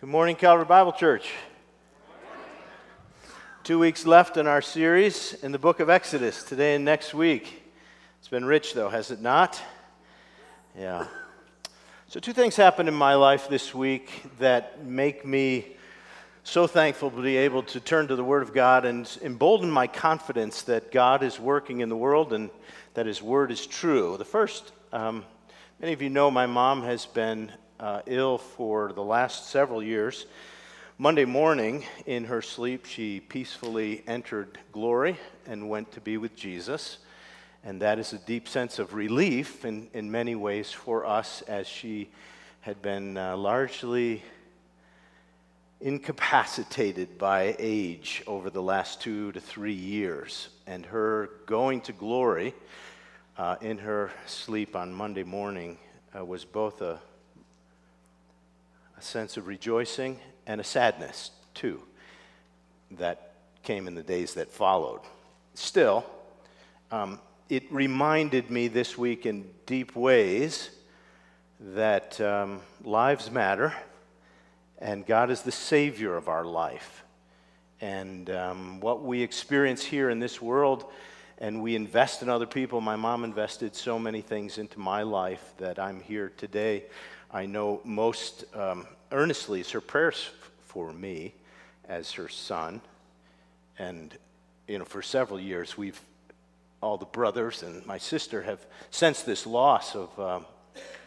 Good morning, Calvary Bible Church. Two weeks left in our series in the book of Exodus, today and next week. It's been rich, though, has it not? Yeah. So, two things happened in my life this week that make me so thankful to be able to turn to the Word of God and embolden my confidence that God is working in the world and that His Word is true. The first, um, many of you know my mom has been uh, ill for the last several years. Monday morning, in her sleep, she peacefully entered glory and went to be with Jesus. And that is a deep sense of relief in, in many ways for us as she had been uh, largely incapacitated by age over the last two to three years. And her going to glory uh, in her sleep on Monday morning uh, was both a a sense of rejoicing and a sadness, too, that came in the days that followed. Still, um, it reminded me this week in deep ways that um, lives matter and God is the Savior of our life. And um, what we experience here in this world, and we invest in other people. My mom invested so many things into my life that I'm here today I know most um, earnestly is her prayers for me as her son. And, you know, for several years, we've, all the brothers and my sister have sensed this loss of um,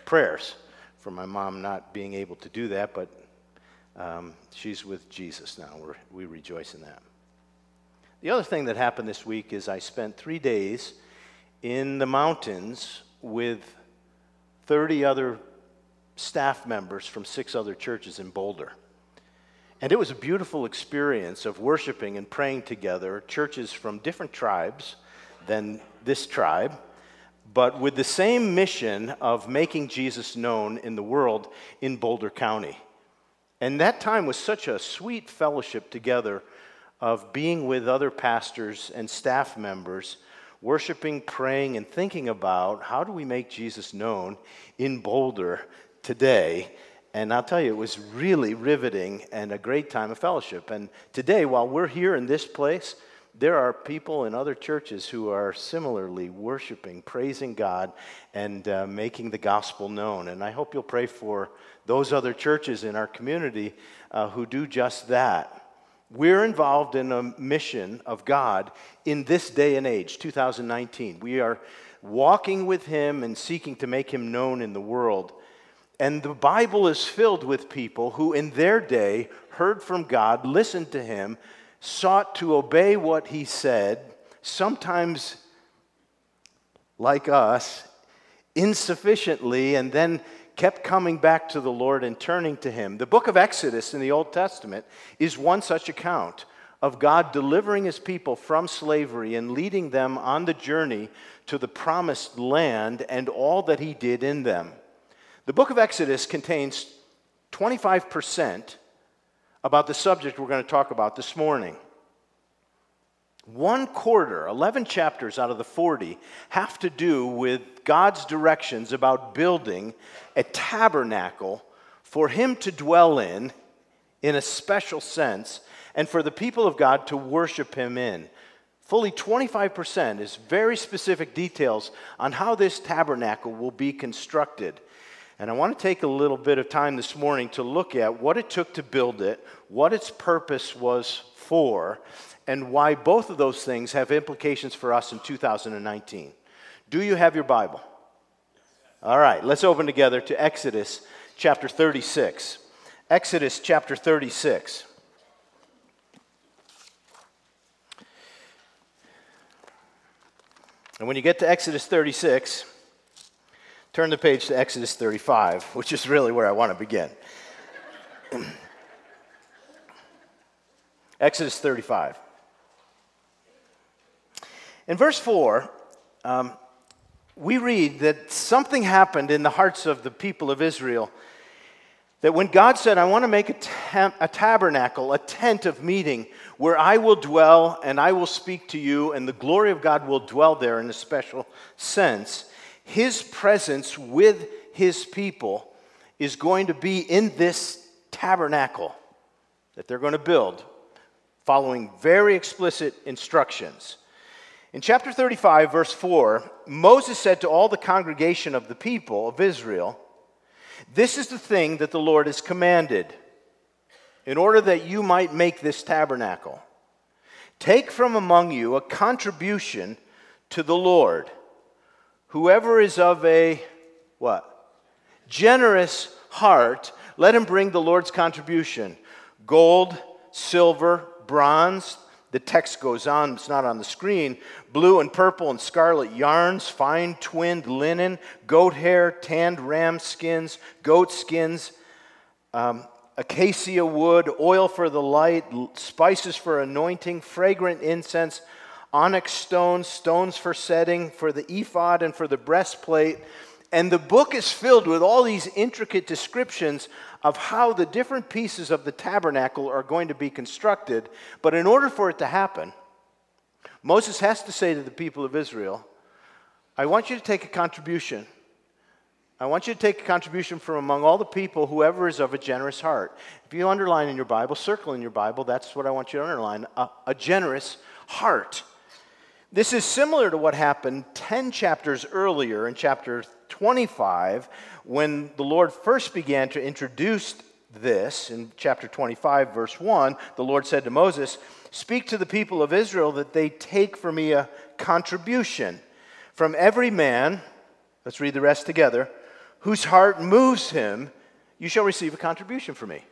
prayers for my mom not being able to do that, but um, she's with Jesus now. We're, we rejoice in that. The other thing that happened this week is I spent three days in the mountains with 30 other staff members from six other churches in Boulder. And it was a beautiful experience of worshiping and praying together, churches from different tribes than this tribe, but with the same mission of making Jesus known in the world in Boulder County. And that time was such a sweet fellowship together of being with other pastors and staff members, worshiping, praying, and thinking about how do we make Jesus known in Boulder today. And I'll tell you, it was really riveting and a great time of fellowship. And today, while we're here in this place, there are people in other churches who are similarly worshiping, praising God, and uh, making the gospel known. And I hope you'll pray for those other churches in our community uh, who do just that. We're involved in a mission of God in this day and age, 2019. We are walking with Him and seeking to make Him known in the world. And the Bible is filled with people who, in their day, heard from God, listened to Him, sought to obey what He said, sometimes, like us, insufficiently, and then kept coming back to the Lord and turning to Him. The book of Exodus in the Old Testament is one such account of God delivering His people from slavery and leading them on the journey to the promised land and all that He did in them. The book of Exodus contains 25% about the subject we're going to talk about this morning. One quarter, 11 chapters out of the 40, have to do with God's directions about building a tabernacle for Him to dwell in, in a special sense, and for the people of God to worship Him in. Fully 25% is very specific details on how this tabernacle will be constructed. And I want to take a little bit of time this morning to look at what it took to build it, what its purpose was for, and why both of those things have implications for us in 2019. Do you have your Bible? All right, let's open together to Exodus chapter 36. Exodus chapter 36. And when you get to Exodus 36, Turn the page to Exodus 35, which is really where I want to begin. Exodus 35. In verse 4, um, we read that something happened in the hearts of the people of Israel. That when God said, I want to make a, ta- a tabernacle, a tent of meeting, where I will dwell and I will speak to you, and the glory of God will dwell there in a special sense, his presence with his people is going to be in this tabernacle that they're going to build, following very explicit instructions. In chapter 35, verse 4, Moses said to all the congregation of the people of Israel, This is the thing that the Lord has commanded, in order that you might make this tabernacle. Take from among you a contribution to the Lord. Whoever is of a what? Generous heart, let him bring the Lord's contribution. Gold, silver, bronze, the text goes on, it's not on the screen. Blue and purple and scarlet yarns, fine twinned linen, goat hair, tanned ram skins, goat skins, um, acacia wood, oil for the light, spices for anointing, fragrant incense, onyx stones, stones for setting, for the ephod and for the breastplate. And the book is filled with all these intricate descriptions of how the different pieces of the tabernacle are going to be constructed. But in order for it to happen, Moses has to say to the people of Israel, I want you to take a contribution I want you to take a contribution from among all the people, whoever is of a generous heart. If you underline in your Bible, circle in your Bible, that's what I want you to underline a, a generous heart. This is similar to what happened 10 chapters earlier in chapter 25 when the Lord first began to introduce this. In chapter 25, verse 1, the Lord said to Moses, Speak to the people of Israel that they take for me a contribution from every man. Let's read the rest together whose heart moves him, you shall receive a contribution from me.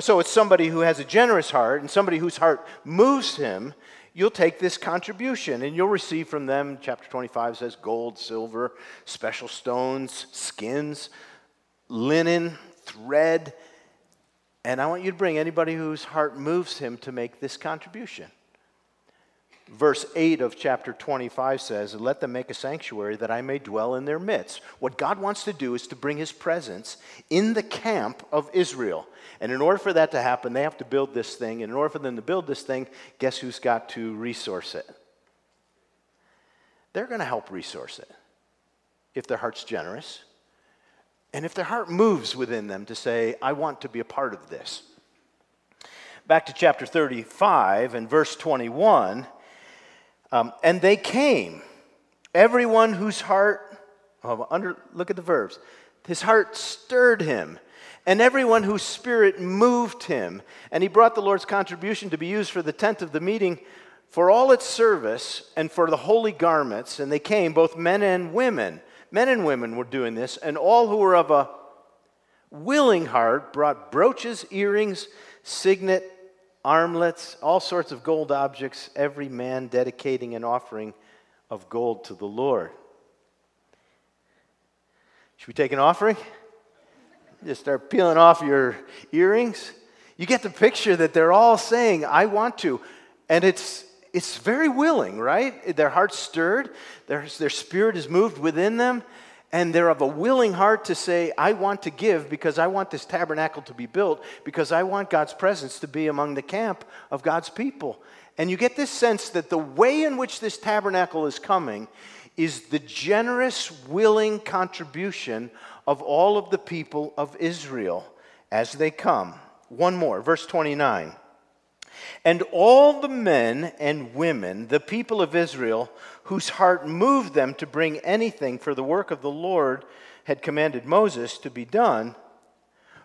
So it's somebody who has a generous heart and somebody whose heart moves him. You'll take this contribution and you'll receive from them, chapter 25 says, gold, silver, special stones, skins, linen, thread. And I want you to bring anybody whose heart moves him to make this contribution verse 8 of chapter 25 says, Let them make a sanctuary that I may dwell in their midst. What God wants to do is to bring his presence in the camp of Israel. And in order for that to happen, they have to build this thing. And in order for them to build this thing, guess who's got to resource it? They're going to help resource it if their heart's generous. And if their heart moves within them to say, I want to be a part of this. Back to chapter 35 and verse 21 um, and they came, everyone whose heart, oh, under, look at the verbs, his heart stirred him, and everyone whose spirit moved him. And he brought the Lord's contribution to be used for the tent of the meeting for all its service and for the holy garments. And they came, both men and women. Men and women were doing this, and all who were of a willing heart brought brooches, earrings, signet, armlets, all sorts of gold objects, every man dedicating an offering of gold to the Lord. Should we take an offering? Just start peeling off your earrings. You get the picture that they're all saying, I want to. And it's, it's very willing, right? Their heart's stirred, their, their spirit is moved within them and they're of a willing heart to say, I want to give because I want this tabernacle to be built, because I want God's presence to be among the camp of God's people. And you get this sense that the way in which this tabernacle is coming is the generous, willing contribution of all of the people of Israel as they come. One more, verse 29. And all the men and women, the people of Israel, whose heart moved them to bring anything for the work of the Lord had commanded Moses to be done,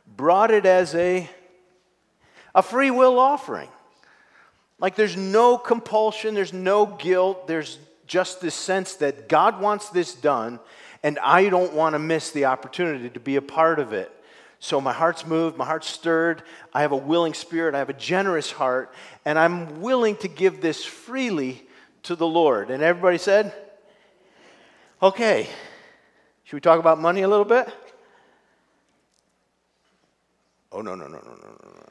brought it as a, a free will offering. Like there's no compulsion, there's no guilt, there's just this sense that God wants this done, and I don't want to miss the opportunity to be a part of it. So my heart's moved, my heart's stirred. I have a willing spirit, I have a generous heart, and I'm willing to give this freely to the Lord. And everybody said, Okay, should we talk about money a little bit? Oh, no, no, no, no, no, no.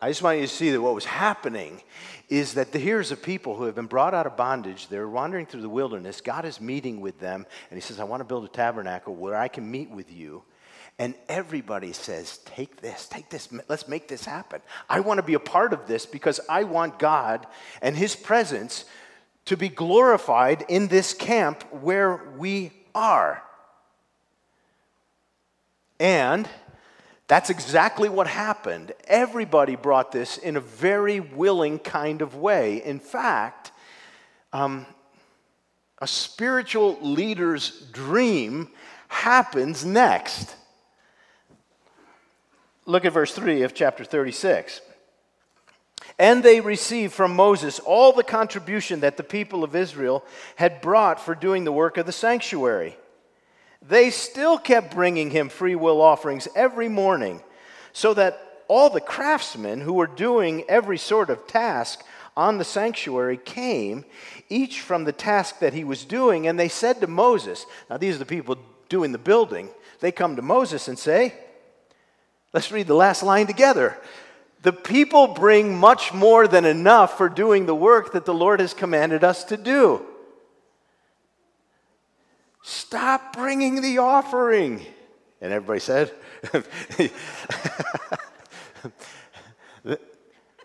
I just want you to see that what was happening is that the, here's a people who have been brought out of bondage. They're wandering through the wilderness. God is meeting with them, and He says, I want to build a tabernacle where I can meet with you. And everybody says, Take this, take this, let's make this happen. I want to be a part of this because I want God and His presence to be glorified in this camp where we are. And That's exactly what happened. Everybody brought this in a very willing kind of way. In fact, um, a spiritual leader's dream happens next. Look at verse 3 of chapter 36. And they received from Moses all the contribution that the people of Israel had brought for doing the work of the sanctuary they still kept bringing him free will offerings every morning, so that all the craftsmen who were doing every sort of task on the sanctuary came, each from the task that he was doing, and they said to Moses, Now, these are the people doing the building. They come to Moses and say, Let's read the last line together. The people bring much more than enough for doing the work that the Lord has commanded us to do. Stop bringing the offering. And everybody said,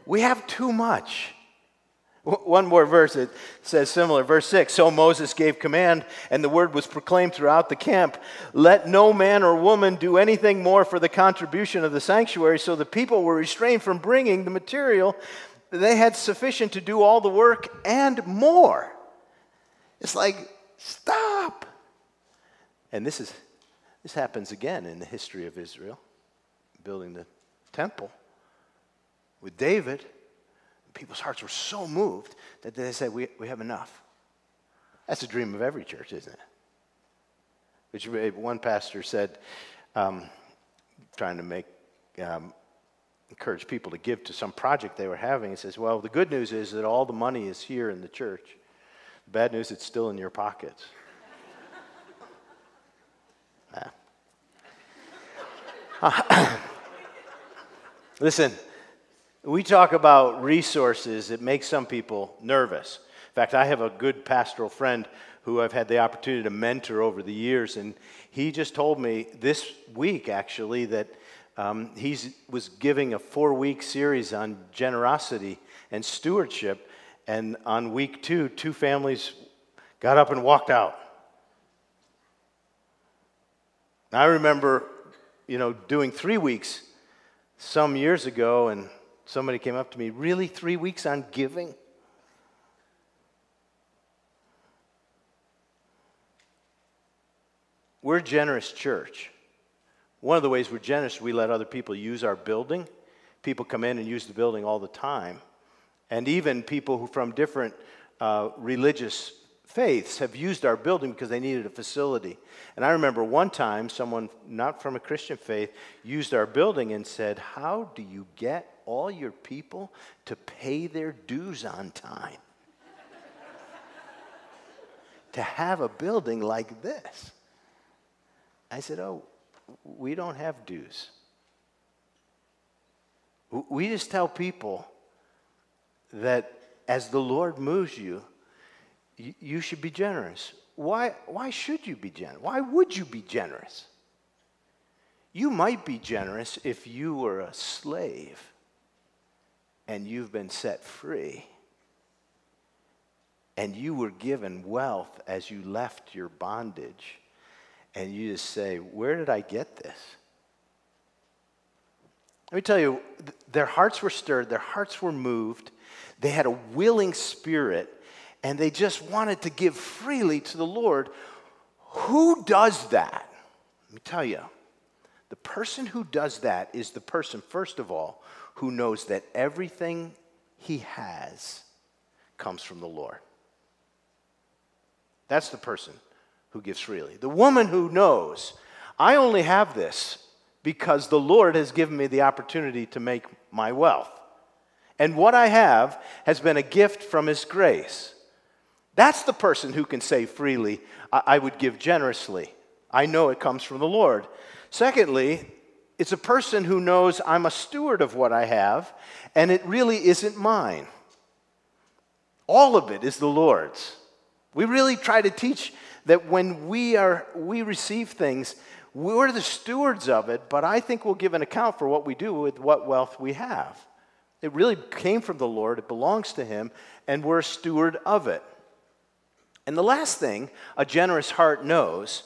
We have too much. One more verse, it says similar. Verse 6 So Moses gave command, and the word was proclaimed throughout the camp Let no man or woman do anything more for the contribution of the sanctuary. So the people were restrained from bringing the material. They had sufficient to do all the work and more. It's like, stop. And this, is, this happens again in the history of Israel, building the temple with David. People's hearts were so moved that they said, We, we have enough. That's a dream of every church, isn't it? Which one pastor said, um, trying to make um, encourage people to give to some project they were having. He says, Well, the good news is that all the money is here in the church. The bad news, it's still in your pockets. Listen, we talk about resources, it makes some people nervous. In fact, I have a good pastoral friend who I've had the opportunity to mentor over the years, and he just told me this week, actually, that um, he was giving a four week series on generosity and stewardship, and on week two, two families got up and walked out. I remember you know, doing three weeks some years ago, and somebody came up to me, Really, three weeks on giving? We're generous church. One of the ways we're generous, we let other people use our building. People come in and use the building all the time. And even people who from different uh, religious faiths have used our building because they needed a facility. And I remember one time someone not from a Christian faith used our building and said, How do you get all your people to pay their dues on time? to have a building like this. I said, Oh, we don't have dues. We just tell people that as the Lord moves you, you should be generous. Why, why should you be generous? Why would you be generous? You might be generous if you were a slave and you've been set free and you were given wealth as you left your bondage and you just say, Where did I get this? Let me tell you, their hearts were stirred, their hearts were moved, they had a willing spirit and they just wanted to give freely to the Lord. Who does that? Let me tell you. The person who does that is the person, first of all, who knows that everything he has comes from the Lord. That's the person who gives freely. The woman who knows, I only have this because the Lord has given me the opportunity to make my wealth. And what I have has been a gift from His grace. That's the person who can say freely, I would give generously. I know it comes from the Lord. Secondly, it's a person who knows I'm a steward of what I have, and it really isn't mine. All of it is the Lord's. We really try to teach that when we are we receive things, we're the stewards of it, but I think we'll give an account for what we do with what wealth we have. It really came from the Lord, it belongs to Him, and we're a steward of it. And the last thing a generous heart knows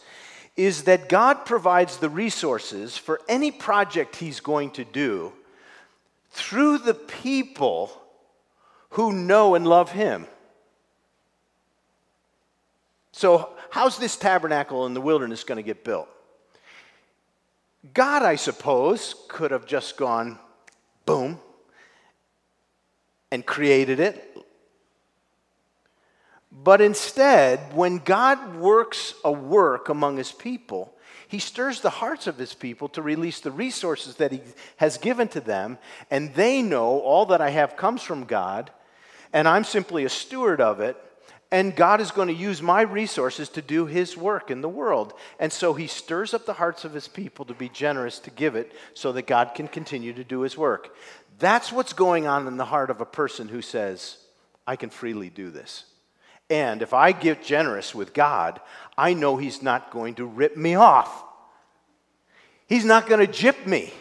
is that God provides the resources for any project He's going to do through the people who know and love Him. So, how's this tabernacle in the wilderness going to get built? God, I suppose, could have just gone boom and created it. But instead, when God works a work among his people, he stirs the hearts of his people to release the resources that he has given to them, and they know all that I have comes from God, and I'm simply a steward of it. And God is going to use my resources to do His work in the world. And so He stirs up the hearts of His people to be generous to give it so that God can continue to do His work. That's what's going on in the heart of a person who says, I can freely do this. And if I get generous with God, I know He's not going to rip me off. He's not going to jip me.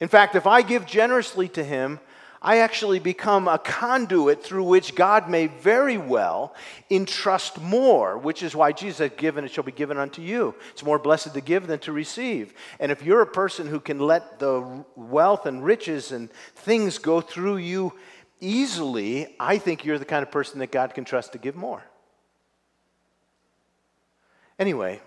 In fact, if I give generously to Him, I actually become a conduit through which God may very well entrust more, which is why Jesus said, Given it shall be given unto you. It's more blessed to give than to receive. And if you're a person who can let the wealth and riches and things go through you easily, I think you're the kind of person that God can trust to give more. Anyway,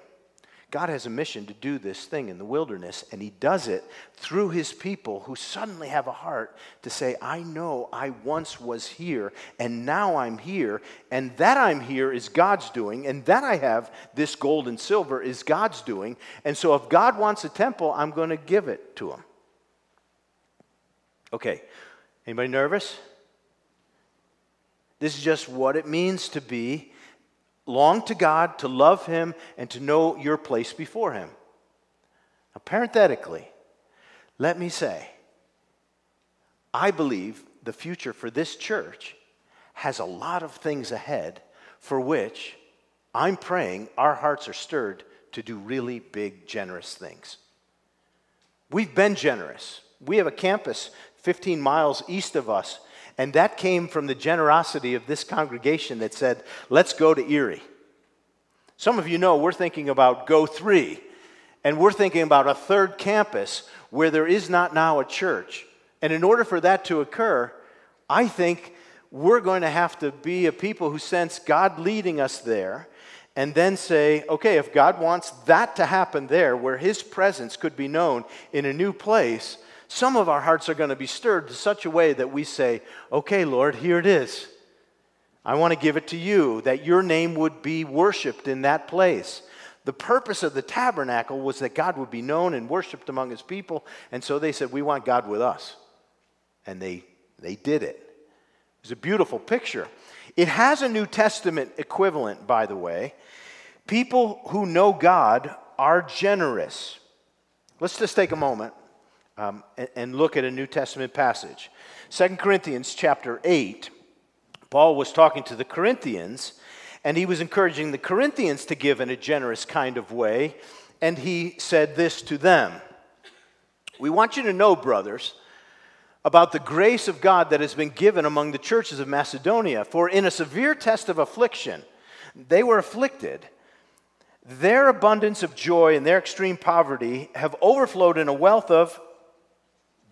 God has a mission to do this thing in the wilderness, and He does it through His people who suddenly have a heart to say, I know I once was here, and now I'm here, and that I'm here is God's doing, and that I have this gold and silver is God's doing. And so if God wants a temple, I'm going to give it to Him. Okay, anybody nervous? This is just what it means to be long to God, to love Him, and to know your place before Him. Now, parenthetically, let me say, I believe the future for this church has a lot of things ahead for which I'm praying our hearts are stirred to do really big, generous things. We've been generous. We have a campus 15 miles east of us and that came from the generosity of this congregation that said, let's go to Erie. Some of you know we're thinking about Go 3, and we're thinking about a third campus where there is not now a church. And in order for that to occur, I think we're going to have to be a people who sense God leading us there and then say, okay, if God wants that to happen there, where His presence could be known in a new place, some of our hearts are going to be stirred to such a way that we say, Okay, Lord, here it is. I want to give it to you, that your name would be worshiped in that place. The purpose of the tabernacle was that God would be known and worshiped among his people. And so they said, We want God with us. And they, they did it. It was a beautiful picture. It has a New Testament equivalent, by the way. People who know God are generous. Let's just take a moment um, and, and look at a New Testament passage. 2 Corinthians chapter 8, Paul was talking to the Corinthians, and he was encouraging the Corinthians to give in a generous kind of way, and he said this to them. We want you to know, brothers, about the grace of God that has been given among the churches of Macedonia, for in a severe test of affliction, they were afflicted. Their abundance of joy and their extreme poverty have overflowed in a wealth of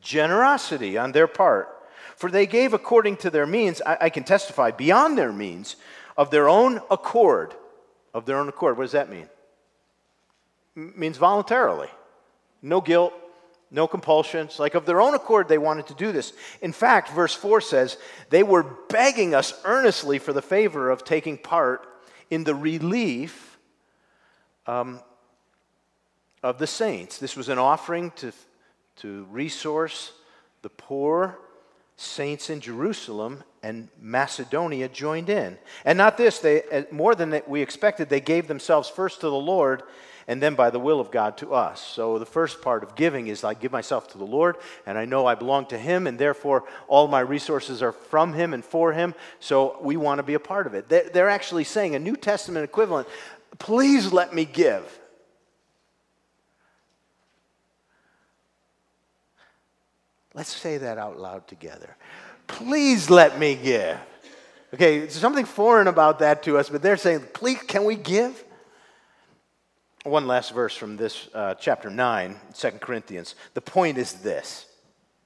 generosity on their part. For they gave according to their means, I, I can testify, beyond their means, of their own accord. Of their own accord. What does that mean? M- means voluntarily. No guilt, no compulsions. Like of their own accord, they wanted to do this. In fact, verse 4 says, they were begging us earnestly for the favor of taking part in the relief um, of the saints. This was an offering to to resource the poor saints in Jerusalem and Macedonia joined in. And not this, they uh, more than we expected, they gave themselves first to the Lord and then by the will of God to us. So the first part of giving is I give myself to the Lord and I know I belong to him and therefore all my resources are from him and for him. So we want to be a part of it. They're actually saying a New Testament equivalent, please let me give. Let's say that out loud together. Please let me give. Okay, something foreign about that to us, but they're saying, please, can we give? one last verse from this uh, chapter 9, 2 Corinthians. The point is this.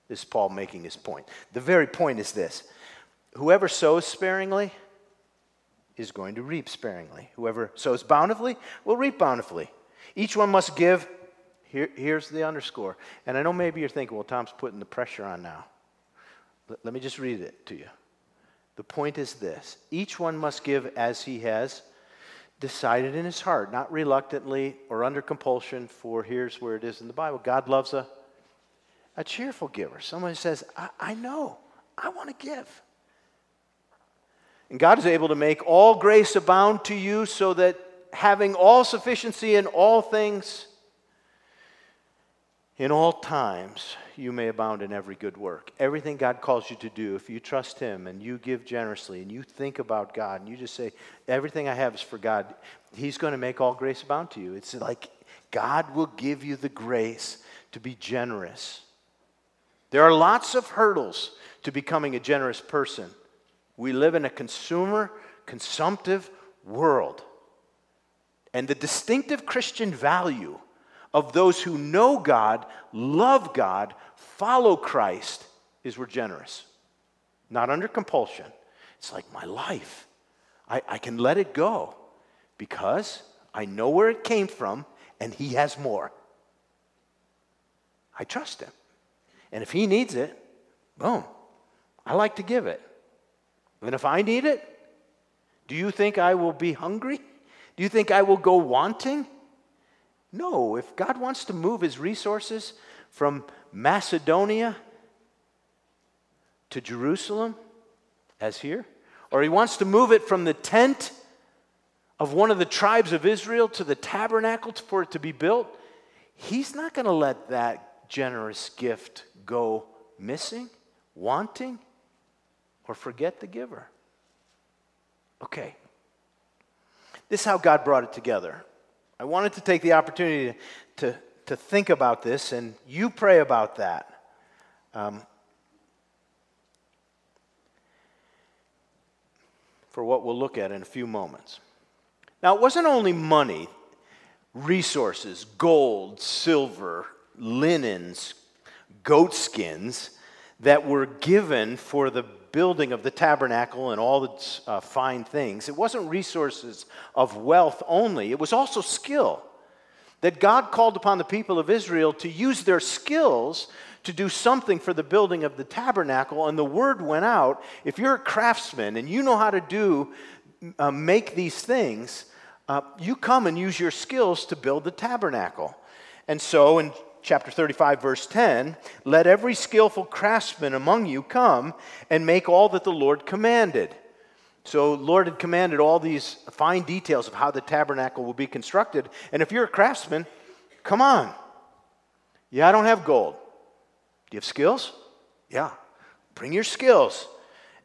This is Paul making his point. The very point is this Whoever sows sparingly is going to reap sparingly. Whoever sows bountifully will reap bountifully. Each one must give. Here, here's the underscore. And I know maybe you're thinking, well, Tom's putting the pressure on now. Let, let me just read it to you. The point is this each one must give as he has decided in his heart, not reluctantly or under compulsion, for here's where it is in the Bible God loves a, a cheerful giver. Someone says, I, I know, I want to give. And God is able to make all grace abound to you so that having all sufficiency in all things, in all times, you may abound in every good work. Everything God calls you to do, if you trust Him and you give generously and you think about God and you just say, Everything I have is for God, He's going to make all grace abound to you. It's like God will give you the grace to be generous. There are lots of hurdles to becoming a generous person. We live in a consumer, consumptive world. And the distinctive Christian value of those who know God, love God, follow Christ is we're generous. Not under compulsion. It's like my life. I, I can let it go because I know where it came from and He has more. I trust Him. And if He needs it, boom, I like to give it. And if I need it, do you think I will be hungry? Do you think I will go wanting? No, if God wants to move his resources from Macedonia to Jerusalem, as here, or he wants to move it from the tent of one of the tribes of Israel to the tabernacle for it to be built, he's not going to let that generous gift go missing, wanting or forget the giver. Okay. This is how God brought it together. I wanted to take the opportunity to, to think about this, and you pray about that. Um, for what we'll look at in a few moments. Now, it wasn't only money, resources, gold, silver, linens, goat skins that were given for the building of the tabernacle and all the uh, fine things, it wasn't resources of wealth only, it was also skill. That God called upon the people of Israel to use their skills to do something for the building of the tabernacle, and the word went out if you're a craftsman and you know how to do, uh, make these things, uh, you come and use your skills to build the tabernacle. And so in chapter 35, verse 10 let every skillful craftsman among you come and make all that the Lord commanded. So, Lord had commanded all these fine details of how the tabernacle will be constructed. And if you're a craftsman, come on. Yeah, I don't have gold. Do you have skills? Yeah. Bring your skills.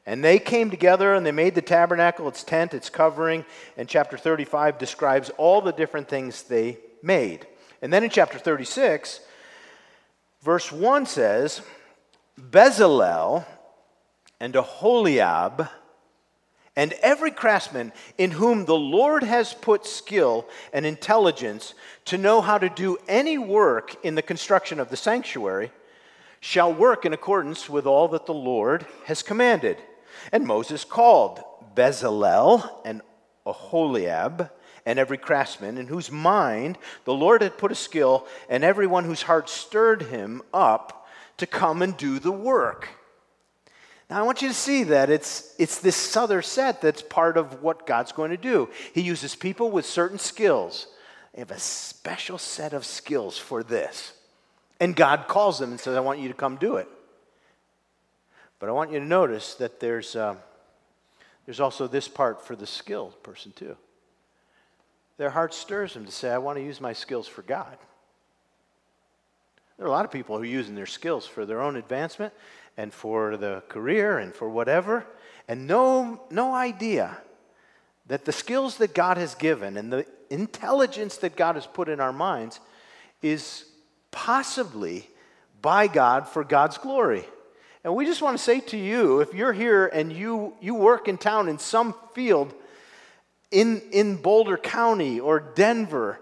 And they came together and they made the tabernacle, its tent, its covering. And chapter 35 describes all the different things they made. And then in chapter 36, verse 1 says, Bezalel and Aholiab and every craftsman in whom the Lord has put skill and intelligence to know how to do any work in the construction of the sanctuary shall work in accordance with all that the Lord has commanded. And Moses called Bezalel and Aholiab and every craftsman, in whose mind the Lord had put a skill, and everyone whose heart stirred him up to come and do the work. Now, I want you to see that it's, it's this other set that's part of what God's going to do. He uses people with certain skills. They have a special set of skills for this. And God calls them and says, I want you to come do it. But I want you to notice that there's, uh, there's also this part for the skilled person, too their heart stirs them to say, I want to use my skills for God. There are a lot of people who are using their skills for their own advancement and for the career and for whatever, and no, no idea that the skills that God has given and the intelligence that God has put in our minds is possibly by God for God's glory. And we just want to say to you if you're here and you, you work in town in some field in, in Boulder County or Denver,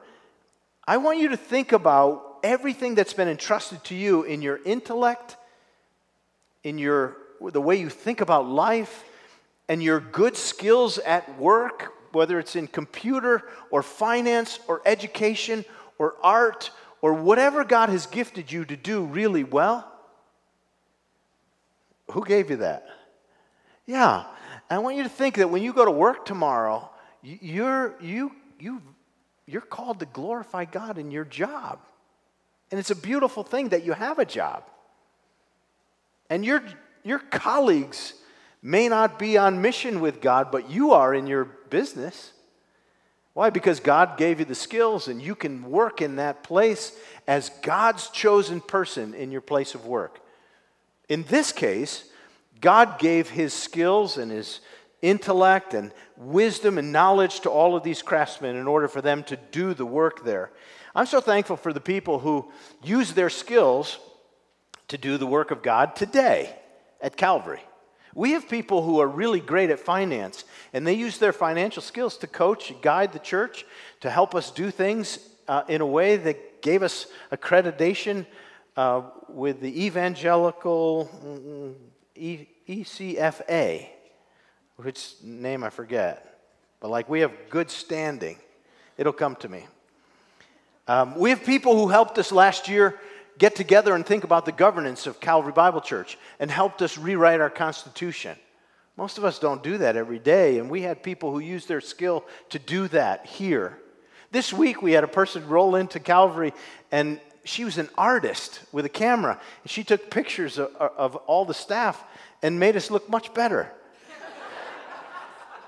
I want you to think about everything that's been entrusted to you in your intellect, in your the way you think about life, and your good skills at work, whether it's in computer or finance or education or art or whatever God has gifted you to do really well. Who gave you that? Yeah. I want you to think that when you go to work tomorrow, you're, you, you, you're called to glorify God in your job. And it's a beautiful thing that you have a job. And your, your colleagues may not be on mission with God, but you are in your business. Why? Because God gave you the skills and you can work in that place as God's chosen person in your place of work. In this case, God gave his skills and his intellect and wisdom and knowledge to all of these craftsmen in order for them to do the work there. I'm so thankful for the people who use their skills to do the work of God today at Calvary. We have people who are really great at finance, and they use their financial skills to coach guide the church, to help us do things uh, in a way that gave us accreditation uh, with the evangelical mm, e- ECFA, which name I forget, but like we have good standing. It'll come to me. Um, we have people who helped us last year get together and think about the governance of Calvary Bible Church and helped us rewrite our Constitution. Most of us don't do that every day, and we had people who used their skill to do that here. This week, we had a person roll into Calvary, and she was an artist with a camera. And she took pictures of, of all the staff and made us look much better.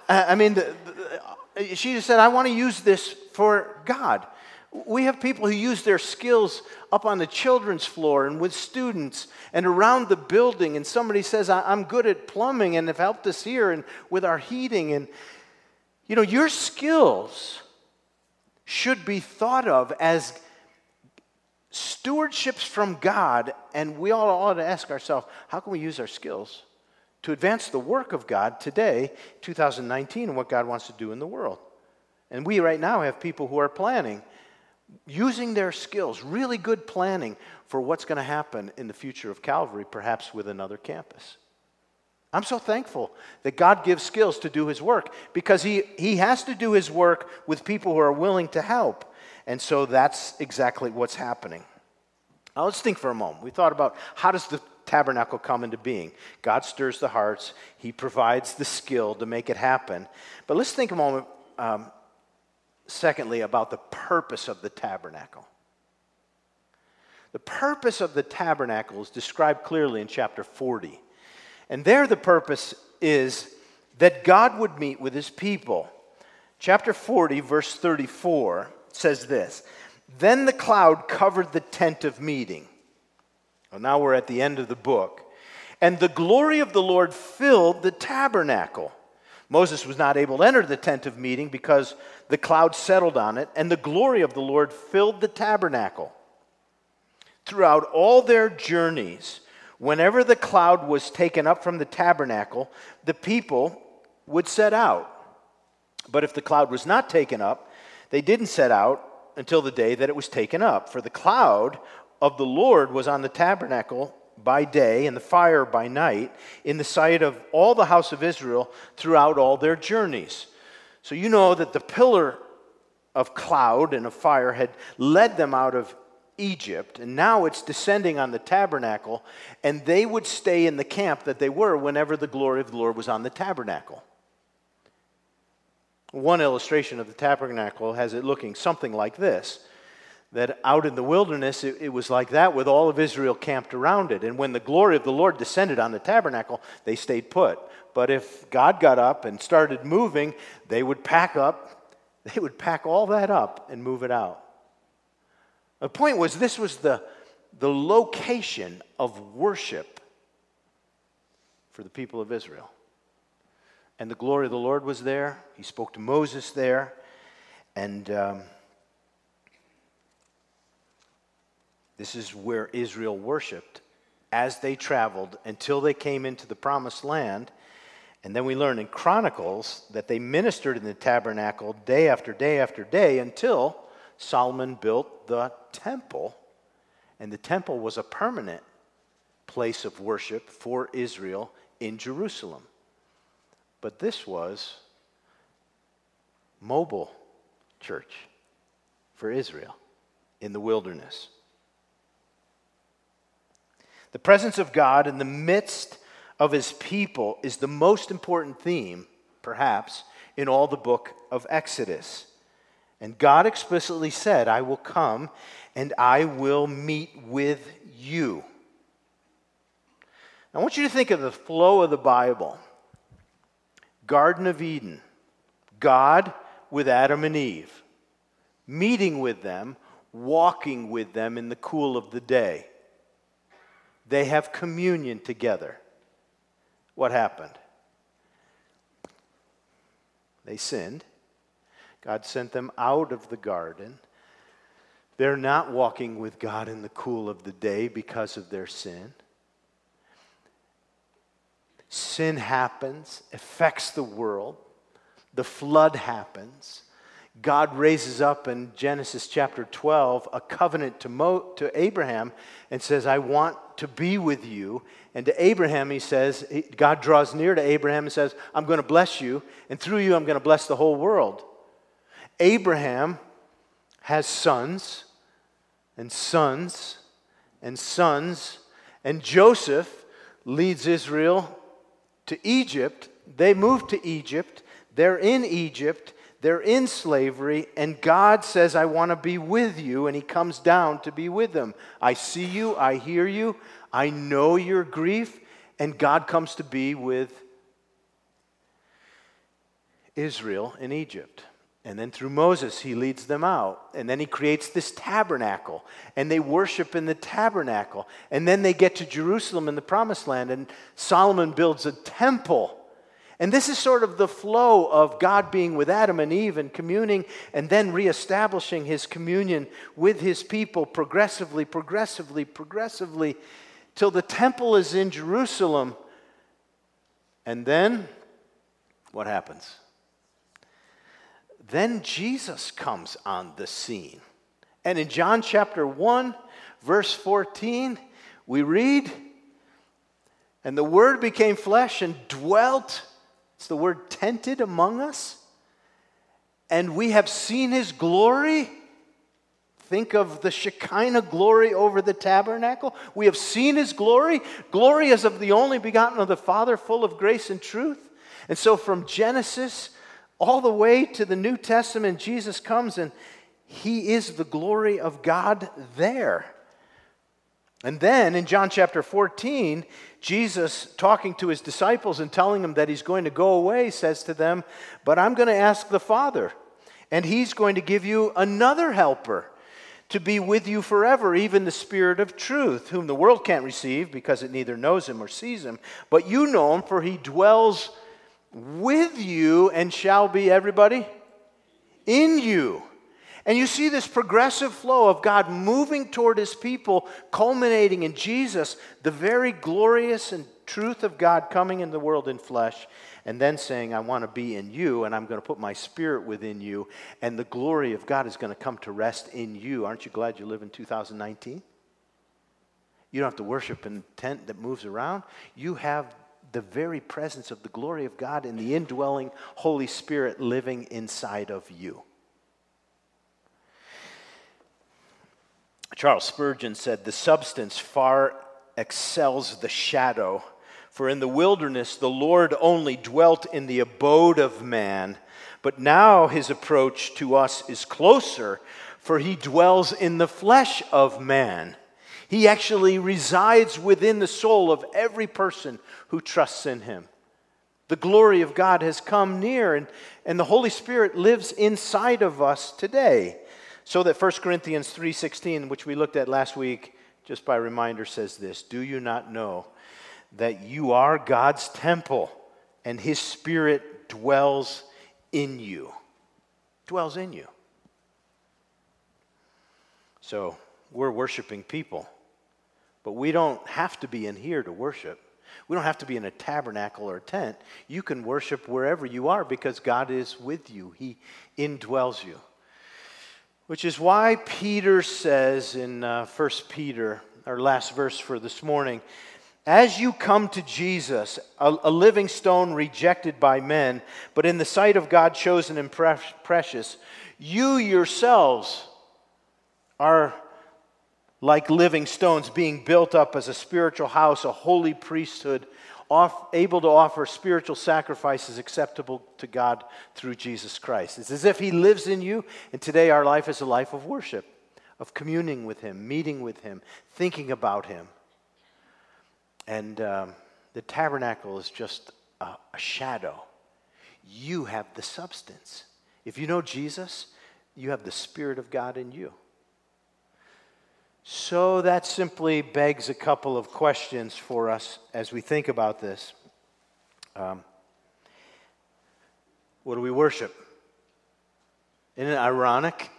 I mean, the, the, uh, she just said, I want to use this for God. We have people who use their skills up on the children's floor and with students and around the building. And somebody says, I'm good at plumbing and have helped us here and with our heating. And, you know, your skills should be thought of as stewardships from God, and we all ought to ask ourselves how can we use our skills to advance the work of God today, 2019, and what God wants to do in the world? And we right now have people who are planning, using their skills, really good planning for what's going to happen in the future of Calvary, perhaps with another campus. I'm so thankful that God gives skills to do His work because He, he has to do His work with people who are willing to help. And so that's exactly what's happening. Now let's think for a moment. We thought about how does the tabernacle come into being? God stirs the hearts, He provides the skill to make it happen. But let's think a moment, um, secondly, about the purpose of the tabernacle. The purpose of the tabernacle is described clearly in chapter 40. And there, the purpose is that God would meet with his people. Chapter 40, verse 34 says this Then the cloud covered the tent of meeting. Well, now we're at the end of the book. And the glory of the Lord filled the tabernacle. Moses was not able to enter the tent of meeting because the cloud settled on it, and the glory of the Lord filled the tabernacle. Throughout all their journeys, whenever the cloud was taken up from the tabernacle, the people would set out. But if the cloud was not taken up, they didn't set out until the day that it was taken up, for the cloud of the Lord was on the tabernacle by day and the fire by night in the sight of all the house of Israel throughout all their journeys. So you know that the pillar of cloud and of fire had led them out of Egypt, and now it's descending on the tabernacle, and they would stay in the camp that they were whenever the glory of the Lord was on the tabernacle. One illustration of the tabernacle has it looking something like this that out in the wilderness, it, it, was like that with all of Israel camped around it. And when the glory of the Lord descended on the tabernacle, they stayed put. But if God got up and started moving, they would pack up, they would pack all that up and move it out. The point was, this was the, the location of worship for the people of Israel and the glory of the Lord was there. He spoke to Moses there. And um, this is where Israel worshiped as they traveled until they came into the promised land. And then we learn in Chronicles that they ministered in the tabernacle day after day after day until Solomon built the temple, and the temple was a permanent place of worship for Israel in Jerusalem. But this was mobile church for Israel in the wilderness. The presence of God in the midst of his people is the most important theme, perhaps, in all the book of Exodus. And God explicitly said, I will come and I will meet with you. I want you to think of the flow of the Bible Garden of Eden, God with Adam and Eve, meeting with them, walking with them in the cool of the day. They have communion together. What happened? They sinned. God sent them out of the garden. They're not walking with God in the cool of the day because of their sin. Sin happens, affects the world. The flood happens. God raises up in Genesis chapter 12 a covenant to, Mo, to Abraham and says, I want to be with you. And to Abraham, he says, God draws near to Abraham and says, I'm going to bless you, and through you, I'm going to bless the whole world. Abraham has sons and sons and sons, and Joseph leads Israel to Egypt. They move to Egypt. They're in Egypt. They're in slavery, and God says, I want to be with you, and He comes down to be with them. I see you, I hear you, I know your grief, and God comes to be with Israel in Egypt. And then through Moses, he leads them out. And then he creates this tabernacle. And they worship in the tabernacle. And then they get to Jerusalem in the promised land. And Solomon builds a temple and this is sort of the flow of God being with Adam and Eve and communing and then reestablishing his communion with his people progressively, progressively, progressively till the temple is in Jerusalem. And then what happens? Then Jesus comes on the scene. And in John chapter 1, verse 14, we read, And the Word became flesh and dwelt it's the word tented among us. And we have seen his glory. Think of the Shekinah glory over the tabernacle. We have seen his glory. Glory as of the only begotten of the Father, full of grace and truth. And so from Genesis all the way to the New Testament, Jesus comes and he is the glory of God there. And then in John chapter 14, Jesus, talking to his disciples and telling them that he's going to go away, says to them, But I'm going to ask the Father, and he's going to give you another helper to be with you forever, even the Spirit of truth, whom the world can't receive because it neither knows him or sees him. But you know him, for he dwells with you and shall be everybody in you. And you see this progressive flow of God moving toward his people, culminating in Jesus, the very glorious and truth of God coming in the world in flesh, and then saying, I want to be in you, and I'm going to put my spirit within you, and the glory of God is going to come to rest in you. Aren't you glad you live in 2019? You don't have to worship in a tent that moves around. You have the very presence of the glory of God and the indwelling Holy Spirit living inside of you. Charles Spurgeon said, The substance far excels the shadow. For in the wilderness the Lord only dwelt in the abode of man, but now his approach to us is closer, for he dwells in the flesh of man. He actually resides within the soul of every person who trusts in him. The glory of God has come near, and, and the Holy Spirit lives inside of us today. So that 1 Corinthians 3:16, which we looked at last week, just by reminder says this, "Do you not know that you are God's temple and his spirit dwells in you?" Dwells in you. So, we're worshiping people. But we don't have to be in here to worship. We don't have to be in a tabernacle or a tent. You can worship wherever you are because God is with you. He indwells you. Which is why Peter says in uh, 1 Peter, our last verse for this morning, as you come to Jesus, a, a, living stone rejected by men, but in the sight of God chosen and pre- precious, you yourselves are like living stones being built up as a spiritual house, a holy priesthood, off, able to offer spiritual sacrifices acceptable to God through Jesus Christ. It's as if He lives in you, and today our life is a life of worship, of communing with Him, meeting with Him, thinking about Him. And um, the tabernacle is just a, a shadow. You have the substance. If you know Jesus, you have the Spirit of God in you. So that simply begs a couple of questions for us as we think about this. Um, what do we worship? Isn't it ironic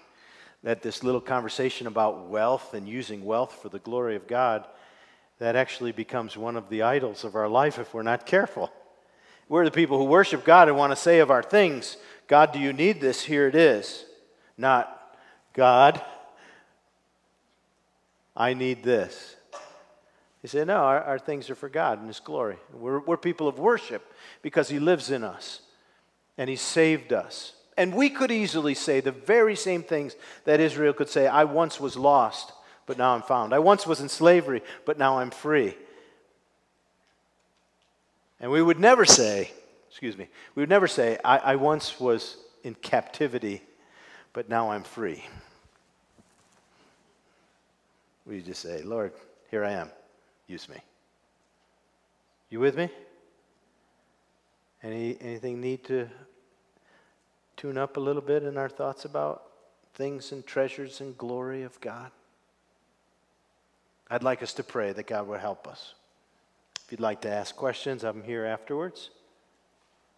that this little conversation about wealth and using wealth for the glory of God that actually becomes one of the idols of our life if we're not careful. We're the people who worship God and want to say of our things, God, do you need this? Here it is. Not, God, I need this. He said, No, our, our things are for God and His glory. We're, we're people of worship because He lives in us and He saved us. And we could easily say the very same things that Israel could say I once was lost, but now I'm found. I once was in slavery, but now I'm free. And we would never say, excuse me, we would never say, I, I once was in captivity, but now I'm free. We just say, Lord, here I am. Use me. You with me? Any, anything need to tune up a little bit in our thoughts about things and treasures and glory of God? I'd like us to pray that God will help us. If you'd like to ask questions, I'm here afterwards.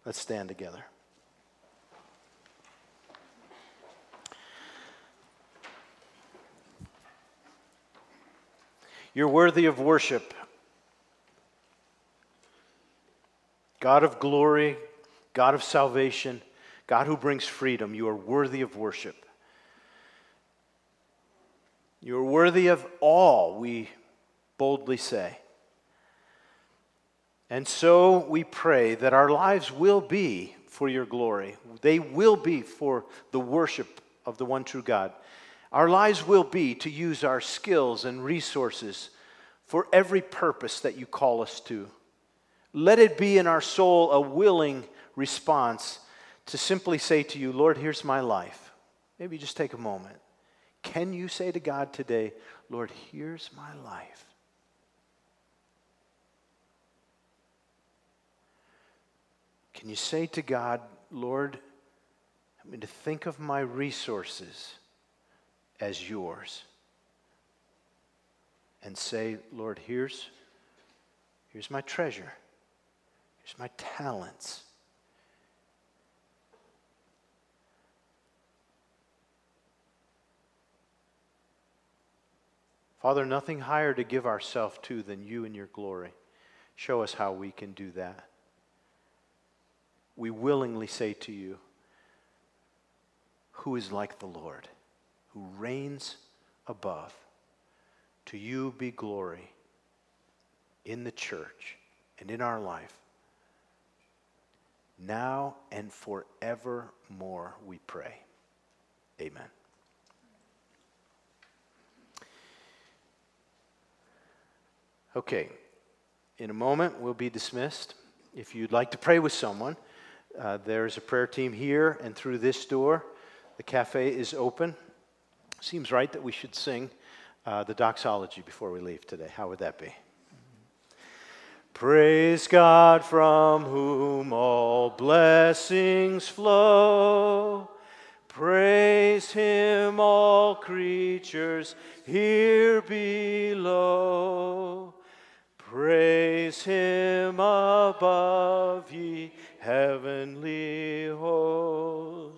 Let's stand together. You're worthy of worship. God of glory, God of salvation, God who brings freedom, you are worthy of worship. You are worthy of all, we boldly say. And so we pray that our lives will be for your glory. They will be for the worship of the one true God. Our lives will be to use our skills and resources for every purpose that you call us to. Let it be in our soul a willing response to simply say to you, Lord, here's my life. Maybe just take a moment. Can you say to God today, Lord, here's my life? Can you say to God, Lord, I mean to think of my resources as yours and say, Lord, here's, here's my treasure, here's my talents. Father, nothing higher to give ourselves to than you and your glory. Show us how we can do that. We willingly say to you, Who is like the Lord, who reigns above? To you be glory in the church and in our life, now and forevermore, we pray. Amen. Okay, in a moment, we'll be dismissed. If you'd like to pray with someone, uh, there's a prayer team here and through this door. The cafe is open. Seems right that we should sing uh, the doxology before we leave today. How would that be? Praise God from whom all blessings flow. Praise him, all creatures here below. Praise him above, ye heavenly hosts.